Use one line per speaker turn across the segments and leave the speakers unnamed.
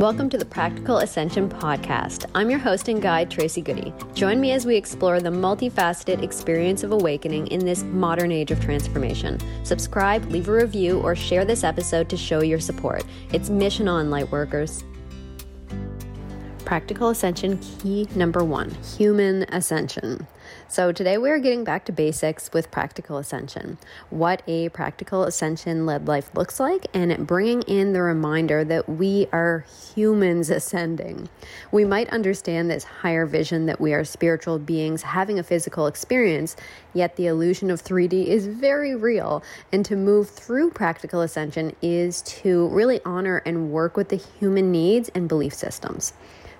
Welcome to the Practical Ascension Podcast. I'm your host and guide, Tracy Goody. Join me as we explore the multifaceted experience of awakening in this modern age of transformation. Subscribe, leave a review, or share this episode to show your support. It's mission on, Lightworkers. Practical Ascension key number one human ascension. So, today we are getting back to basics with practical ascension what a practical ascension led life looks like, and bringing in the reminder that we are humans ascending. We might understand this higher vision that we are spiritual beings having a physical experience, yet the illusion of 3D is very real. And to move through practical ascension is to really honor and work with the human needs and belief systems.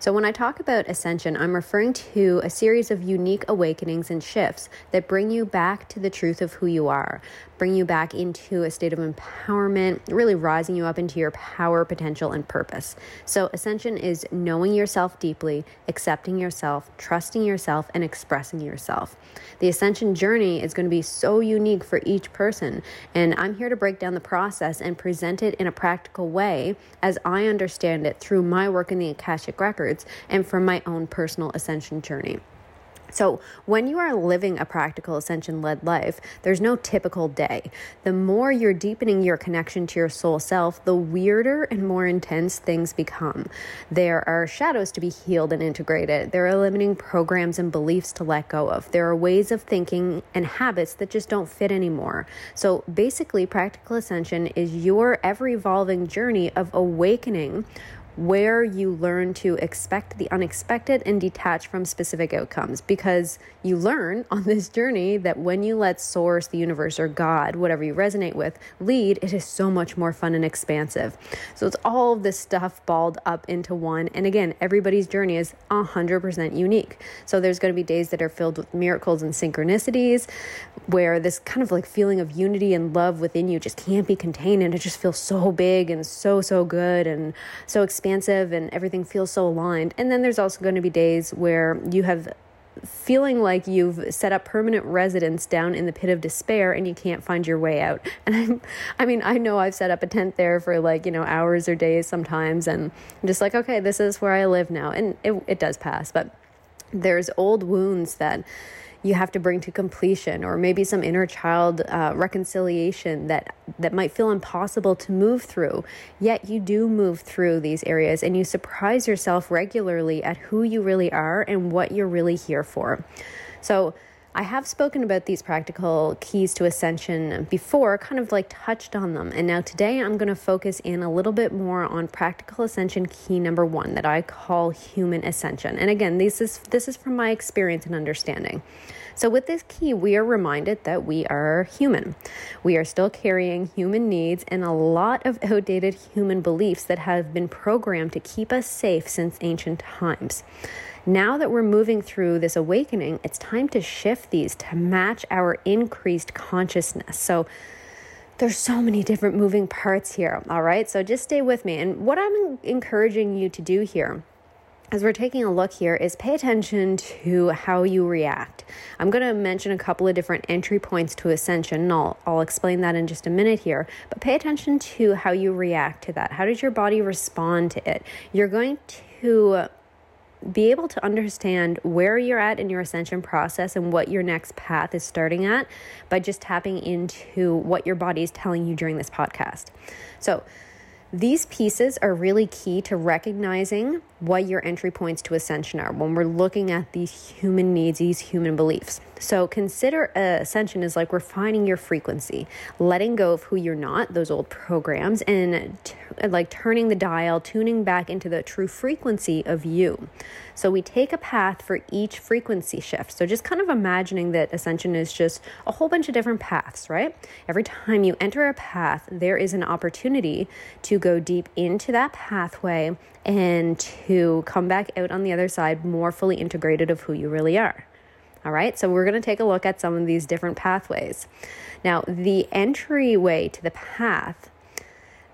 So, when I talk about ascension, I'm referring to a series of unique awakenings and shifts that bring you back to the truth of who you are, bring you back into a state of empowerment, really rising you up into your power, potential, and purpose. So, ascension is knowing yourself deeply, accepting yourself, trusting yourself, and expressing yourself. The ascension journey is going to be so unique for each person, and I'm here to break down the process and present it in a practical way as I understand it through my work in the Akashic Records and from my own personal ascension journey. So, when you are living a practical ascension led life, there's no typical day. The more you're deepening your connection to your soul self, the weirder and more intense things become. There are shadows to be healed and integrated. There are limiting programs and beliefs to let go of. There are ways of thinking and habits that just don't fit anymore. So, basically, practical ascension is your ever evolving journey of awakening where you learn to expect the unexpected and detach from specific outcomes because you learn on this journey that when you let source, the universe, or God, whatever you resonate with, lead, it is so much more fun and expansive. So it's all of this stuff balled up into one. And again, everybody's journey is 100% unique. So there's going to be days that are filled with miracles and synchronicities where this kind of like feeling of unity and love within you just can't be contained and it just feels so big and so, so good and so expansive expansive and everything feels so aligned. And then there's also going to be days where you have feeling like you've set up permanent residence down in the pit of despair and you can't find your way out. And I'm, I mean, I know I've set up a tent there for like, you know, hours or days sometimes. And I'm just like, okay, this is where I live now. And it, it does pass. But there's old wounds that you have to bring to completion or maybe some inner child uh, reconciliation that that might feel impossible to move through. Yet you do move through these areas and you surprise yourself regularly at who you really are and what you're really here for. So I have spoken about these practical keys to ascension before, kind of like touched on them. And now today I'm going to focus in a little bit more on practical ascension key number 1 that I call human ascension. And again, this is this is from my experience and understanding. So with this key, we are reminded that we are human. We are still carrying human needs and a lot of outdated human beliefs that have been programmed to keep us safe since ancient times. Now that we're moving through this awakening, it's time to shift these to match our increased consciousness. So, there's so many different moving parts here, all right? So just stay with me. And what I'm encouraging you to do here as we're taking a look here is pay attention to how you react. I'm going to mention a couple of different entry points to ascension, and I'll, I'll explain that in just a minute here. But pay attention to how you react to that. How does your body respond to it? You're going to be able to understand where you're at in your ascension process and what your next path is starting at by just tapping into what your body is telling you during this podcast. So, these pieces are really key to recognizing what your entry points to ascension are when we're looking at these human needs, these human beliefs. So consider uh, ascension as like refining your frequency, letting go of who you're not, those old programs, and t- like turning the dial, tuning back into the true frequency of you. So we take a path for each frequency shift. So just kind of imagining that ascension is just a whole bunch of different paths, right? Every time you enter a path, there is an opportunity to go deep into that pathway and to come back out on the other side more fully integrated of who you really are. All right, so we're going to take a look at some of these different pathways. Now, the entryway to the path,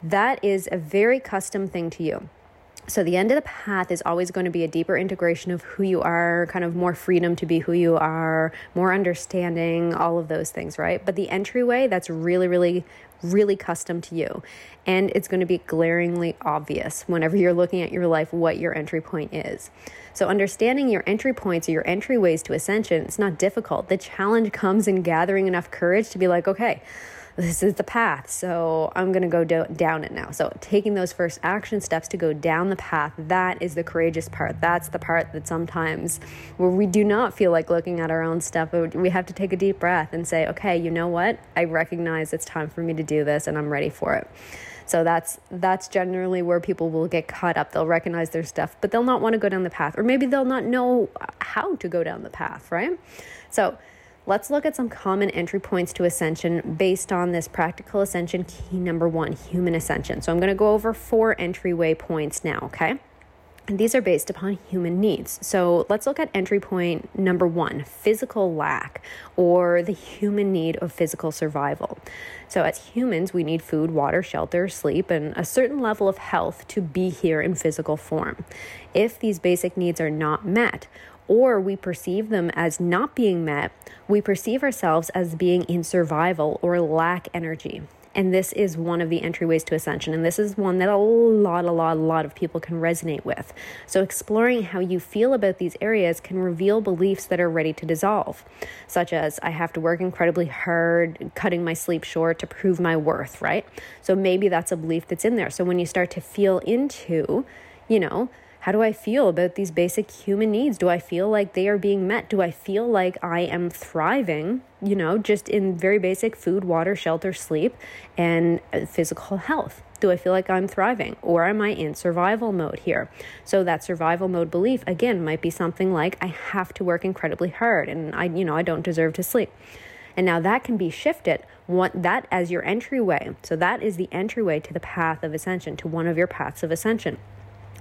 that is a very custom thing to you. So, the end of the path is always going to be a deeper integration of who you are, kind of more freedom to be who you are, more understanding, all of those things, right? But the entryway, that's really, really, really custom to you. And it's going to be glaringly obvious whenever you're looking at your life what your entry point is. So, understanding your entry points or your entryways to ascension, it's not difficult. The challenge comes in gathering enough courage to be like, okay, this is the path. So I'm going to go do- down it now. So taking those first action steps to go down the path, that is the courageous part. That's the part that sometimes where we do not feel like looking at our own stuff, we have to take a deep breath and say, okay, you know what? I recognize it's time for me to do this and I'm ready for it. So that's that's generally where people will get caught up. They'll recognize their stuff, but they'll not want to go down the path or maybe they'll not know how to go down the path, right? So Let's look at some common entry points to ascension based on this practical ascension key number one, human ascension. So I'm going to go over four entryway points now, okay? And these are based upon human needs. So let's look at entry point number one physical lack or the human need of physical survival. So, as humans, we need food, water, shelter, sleep, and a certain level of health to be here in physical form. If these basic needs are not met, or we perceive them as not being met, we perceive ourselves as being in survival or lack energy. And this is one of the entryways to ascension. And this is one that a lot, a lot, a lot of people can resonate with. So, exploring how you feel about these areas can reveal beliefs that are ready to dissolve, such as I have to work incredibly hard, cutting my sleep short to prove my worth, right? So, maybe that's a belief that's in there. So, when you start to feel into, you know, how do I feel about these basic human needs? Do I feel like they are being met? Do I feel like I am thriving, you know, just in very basic food, water, shelter, sleep, and uh, physical health? Do I feel like I'm thriving or am I in survival mode here? So that survival mode belief again might be something like I have to work incredibly hard and I you know I don't deserve to sleep. And now that can be shifted, want that as your entryway. So that is the entryway to the path of ascension, to one of your paths of ascension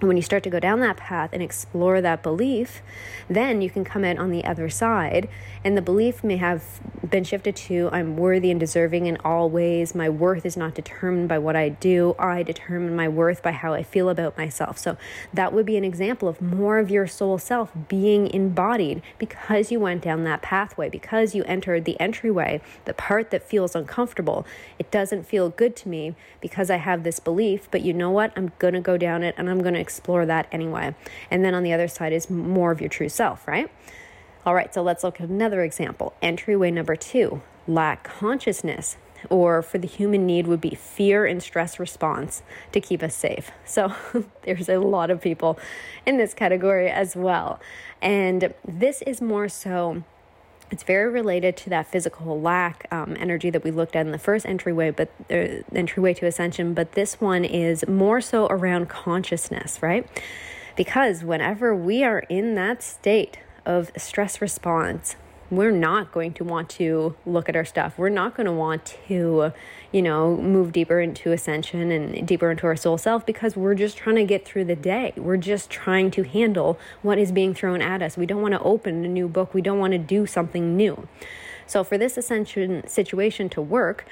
when you start to go down that path and explore that belief, then you can come in on the other side. And the belief may have been shifted to I'm worthy and deserving in all ways. My worth is not determined by what I do. I determine my worth by how I feel about myself. So that would be an example of more of your soul self being embodied because you went down that pathway, because you entered the entryway, the part that feels uncomfortable. It doesn't feel good to me because I have this belief, but you know what? I'm going to go down it and I'm going to explore that anyway. And then on the other side is more of your true self, right? All right, so let's look at another example. Entryway number two lack consciousness, or for the human need, would be fear and stress response to keep us safe. So there's a lot of people in this category as well. And this is more so it's very related to that physical lack um, energy that we looked at in the first entryway, but uh, entryway to ascension. But this one is more so around consciousness, right? Because whenever we are in that state of stress response, we're not going to want to look at our stuff. We're not going to want to, you know, move deeper into ascension and deeper into our soul self because we're just trying to get through the day. We're just trying to handle what is being thrown at us. We don't want to open a new book. We don't want to do something new. So, for this ascension situation to work,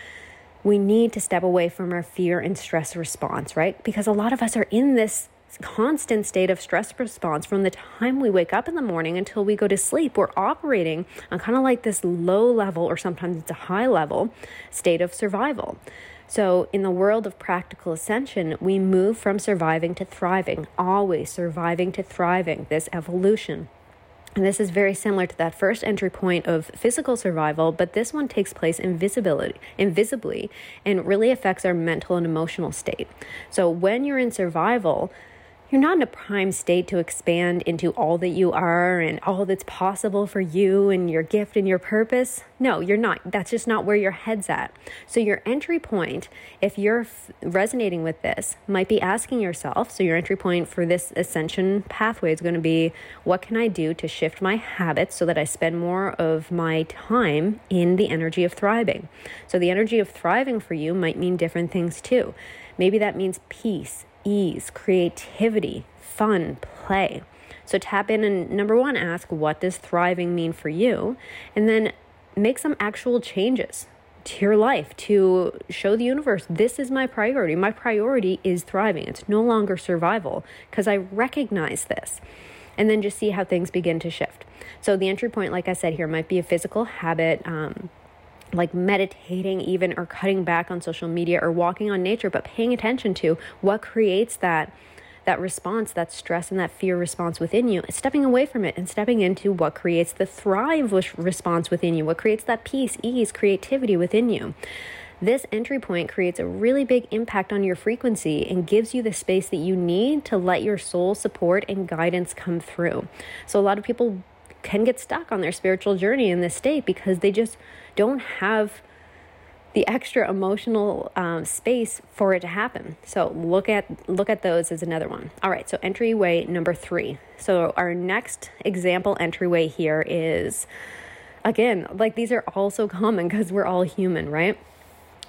we need to step away from our fear and stress response, right? Because a lot of us are in this constant state of stress response from the time we wake up in the morning until we go to sleep. We're operating on kind of like this low level, or sometimes it's a high level state of survival. So, in the world of practical ascension, we move from surviving to thriving, always surviving to thriving, this evolution. And this is very similar to that first entry point of physical survival, but this one takes place invisibility, invisibly and really affects our mental and emotional state. So when you're in survival, you're not in a prime state to expand into all that you are and all that's possible for you and your gift and your purpose. No, you're not. That's just not where your head's at. So, your entry point, if you're f- resonating with this, might be asking yourself. So, your entry point for this ascension pathway is going to be what can I do to shift my habits so that I spend more of my time in the energy of thriving? So, the energy of thriving for you might mean different things too. Maybe that means peace ease, creativity, fun, play. So tap in and number one, ask what does thriving mean for you? And then make some actual changes. to your life to show the universe this is my priority. My priority is thriving. It's no longer survival because I recognize this. And then just see how things begin to shift. So, the entry point, like I said here, might be a physical habit. Um, like meditating even or cutting back on social media or walking on nature but paying attention to what creates that that response, that stress and that fear response within you, stepping away from it and stepping into what creates the thrive response within you, what creates that peace, ease, creativity within you. This entry point creates a really big impact on your frequency and gives you the space that you need to let your soul support and guidance come through. So, a lot of people can get stuck on their spiritual journey in this state because they just don't have the extra emotional um, space for it to happen. So look at look at those as another one. All right, so entryway number three. So our next example entryway here is again like these are all so common because we're all human, right?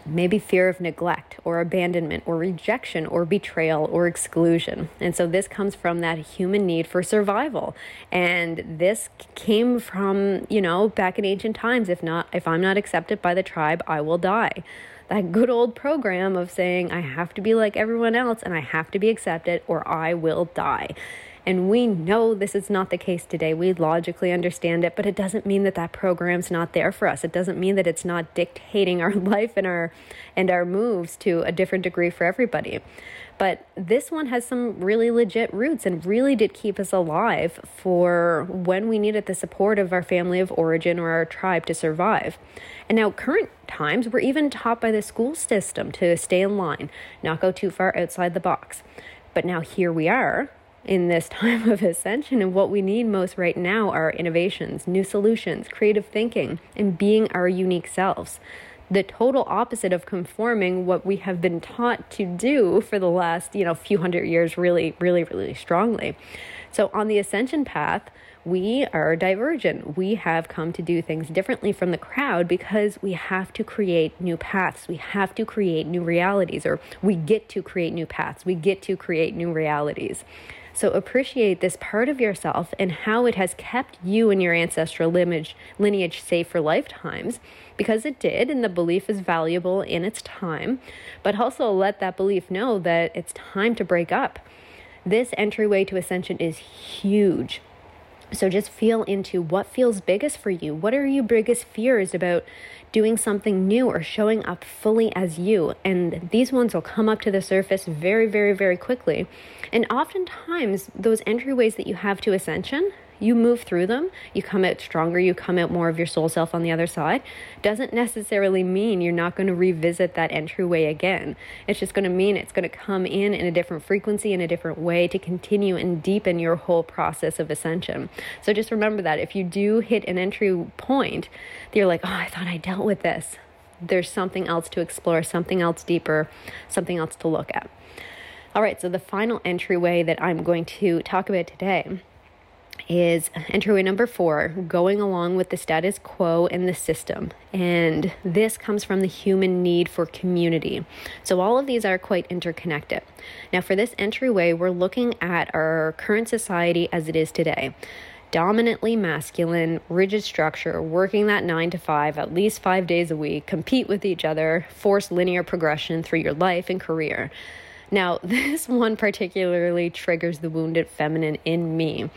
Maybe fear of neglect or abandonment or rejection or betrayal or exclusion. And so this comes from that human need for survival. And this came from, you know, back in ancient times if not if I'm not accepted by the tribe, I will die. That good old program of saying I have to be like everyone else and I have to be accepted or I will die. And we know this is not the case today. We logically understand it, but it doesn't mean that that program's not there for us. It doesn't mean that it's not dictating our life and our and our moves to a different degree for everybody. But this one has some really legit roots and really did keep us alive for when we needed the support of our family of origin or our tribe to survive. And now, current times, we're even taught by the school system to stay in line, not go too far outside the box. But now here we are in this time of ascension. And what we need most right now are innovations, new solutions, creative thinking, and being our unique selves. The total opposite of conforming what we have been taught to do for the last, you know, few hundred years really, really, really strongly. So on the ascension path, we are divergent. We have come to do things differently from the crowd because we have to create new paths. We have to create new realities, or we get to create new paths. We get to create new realities. So appreciate this part of yourself and how it has kept you and your ancestral lineage, lineage safe for lifetimes because it did, and the belief is valuable in its time. But also let that belief know that it's time to break up. This entryway to ascension is huge. So just feel into what feels biggest for you. What are your biggest fears about doing something new or showing up fully as you? And these ones will come up to the surface very, very, very quickly. And oftentimes, those entryways that you have to ascension you move through them, you come out stronger, you come out more of your soul self on the other side, doesn't necessarily mean you're not going to revisit that entryway again. It's just going to mean it's going to come in in a different frequency, in a different way to continue and deepen your whole process of ascension. So just remember that if you do hit an entry point, you're like, oh, I thought I dealt with this. There's something else to explore, something else deeper, something else to look at. All right, so the final entryway that I'm going to talk about today is entryway number four going along with the status quo in the system. And this comes from the human need for community. So, all of these are quite interconnected. Now, for this entryway, we're looking at our current society as it is today dominantly masculine, rigid structure, working that nine to five, at least five days a week, compete with each other, force linear progression through your life and career. Now, this one particularly triggers the wounded feminine in me.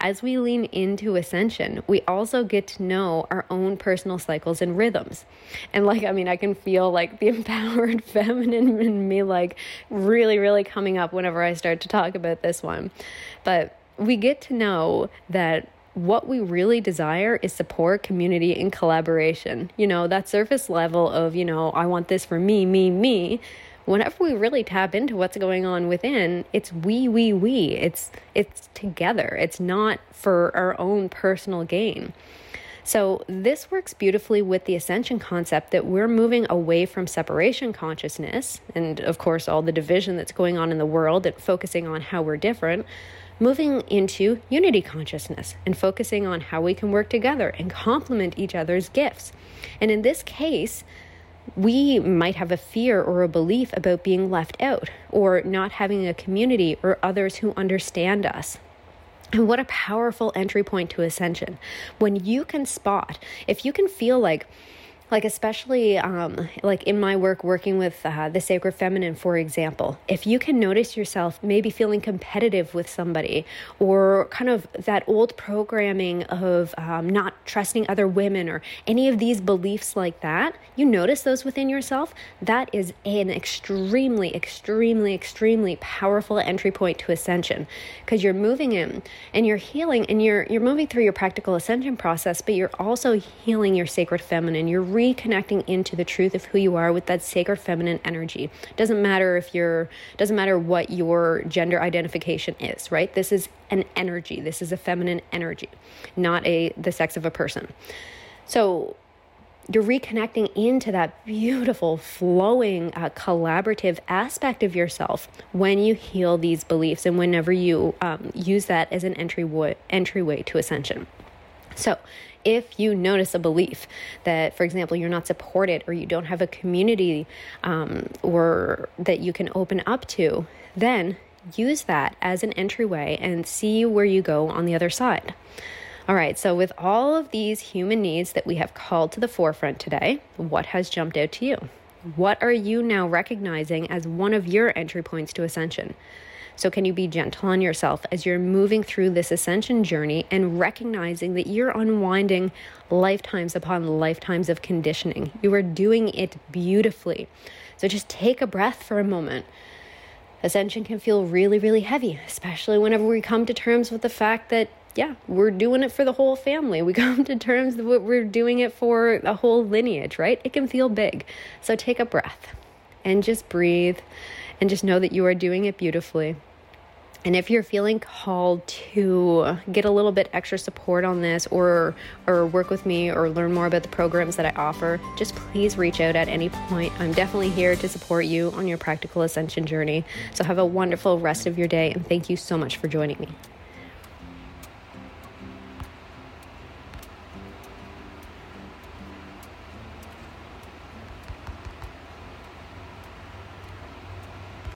As we lean into ascension, we also get to know our own personal cycles and rhythms. And like, I mean, I can feel like the empowered feminine in me, like really, really coming up whenever I start to talk about this one. But we get to know that what we really desire is support, community, and collaboration. You know, that surface level of, you know, I want this for me, me, me whenever we really tap into what's going on within, it's we, we, we. It's it's together. It's not for our own personal gain. So, this works beautifully with the ascension concept that we're moving away from separation consciousness and, of course, all the division that's going on in the world and focusing on how we're different, moving into unity consciousness and focusing on how we can work together and complement each other's gifts. And in this case, we might have a fear or a belief about being left out or not having a community or others who understand us. And what a powerful entry point to ascension. When you can spot, if you can feel like, like especially um, like in my work working with uh, the sacred feminine for example if you can notice yourself maybe feeling competitive with somebody or kind of that old programming of um, not trusting other women or any of these beliefs like that you notice those within yourself that is an extremely extremely extremely powerful entry point to ascension. Because you're moving in and you're healing and you're you're moving through your practical ascension process but you're also healing your sacred feminine. You're reconnecting into the truth of who you are with that sacred feminine energy. Doesn't matter if you're doesn't matter what your gender identification is, right? This is an energy. This is a feminine energy, not a the sex of a person. So you're reconnecting into that beautiful, flowing, uh, collaborative aspect of yourself when you heal these beliefs and whenever you um, use that as an entryway, entryway to ascension. So, if you notice a belief that, for example, you're not supported or you don't have a community um, or that you can open up to, then use that as an entryway and see where you go on the other side. All right, so with all of these human needs that we have called to the forefront today, what has jumped out to you? What are you now recognizing as one of your entry points to ascension? So, can you be gentle on yourself as you're moving through this ascension journey and recognizing that you're unwinding lifetimes upon lifetimes of conditioning? You are doing it beautifully. So, just take a breath for a moment. Ascension can feel really, really heavy, especially whenever we come to terms with the fact that yeah, we're doing it for the whole family. We come to terms that we're doing it for a whole lineage, right? It can feel big. So take a breath and just breathe and just know that you are doing it beautifully. And if you're feeling called to get a little bit extra support on this or or work with me or learn more about the programs that I offer, just please reach out at any point. I'm definitely here to support you on your practical ascension journey. So have a wonderful rest of your day and thank you so much for joining me.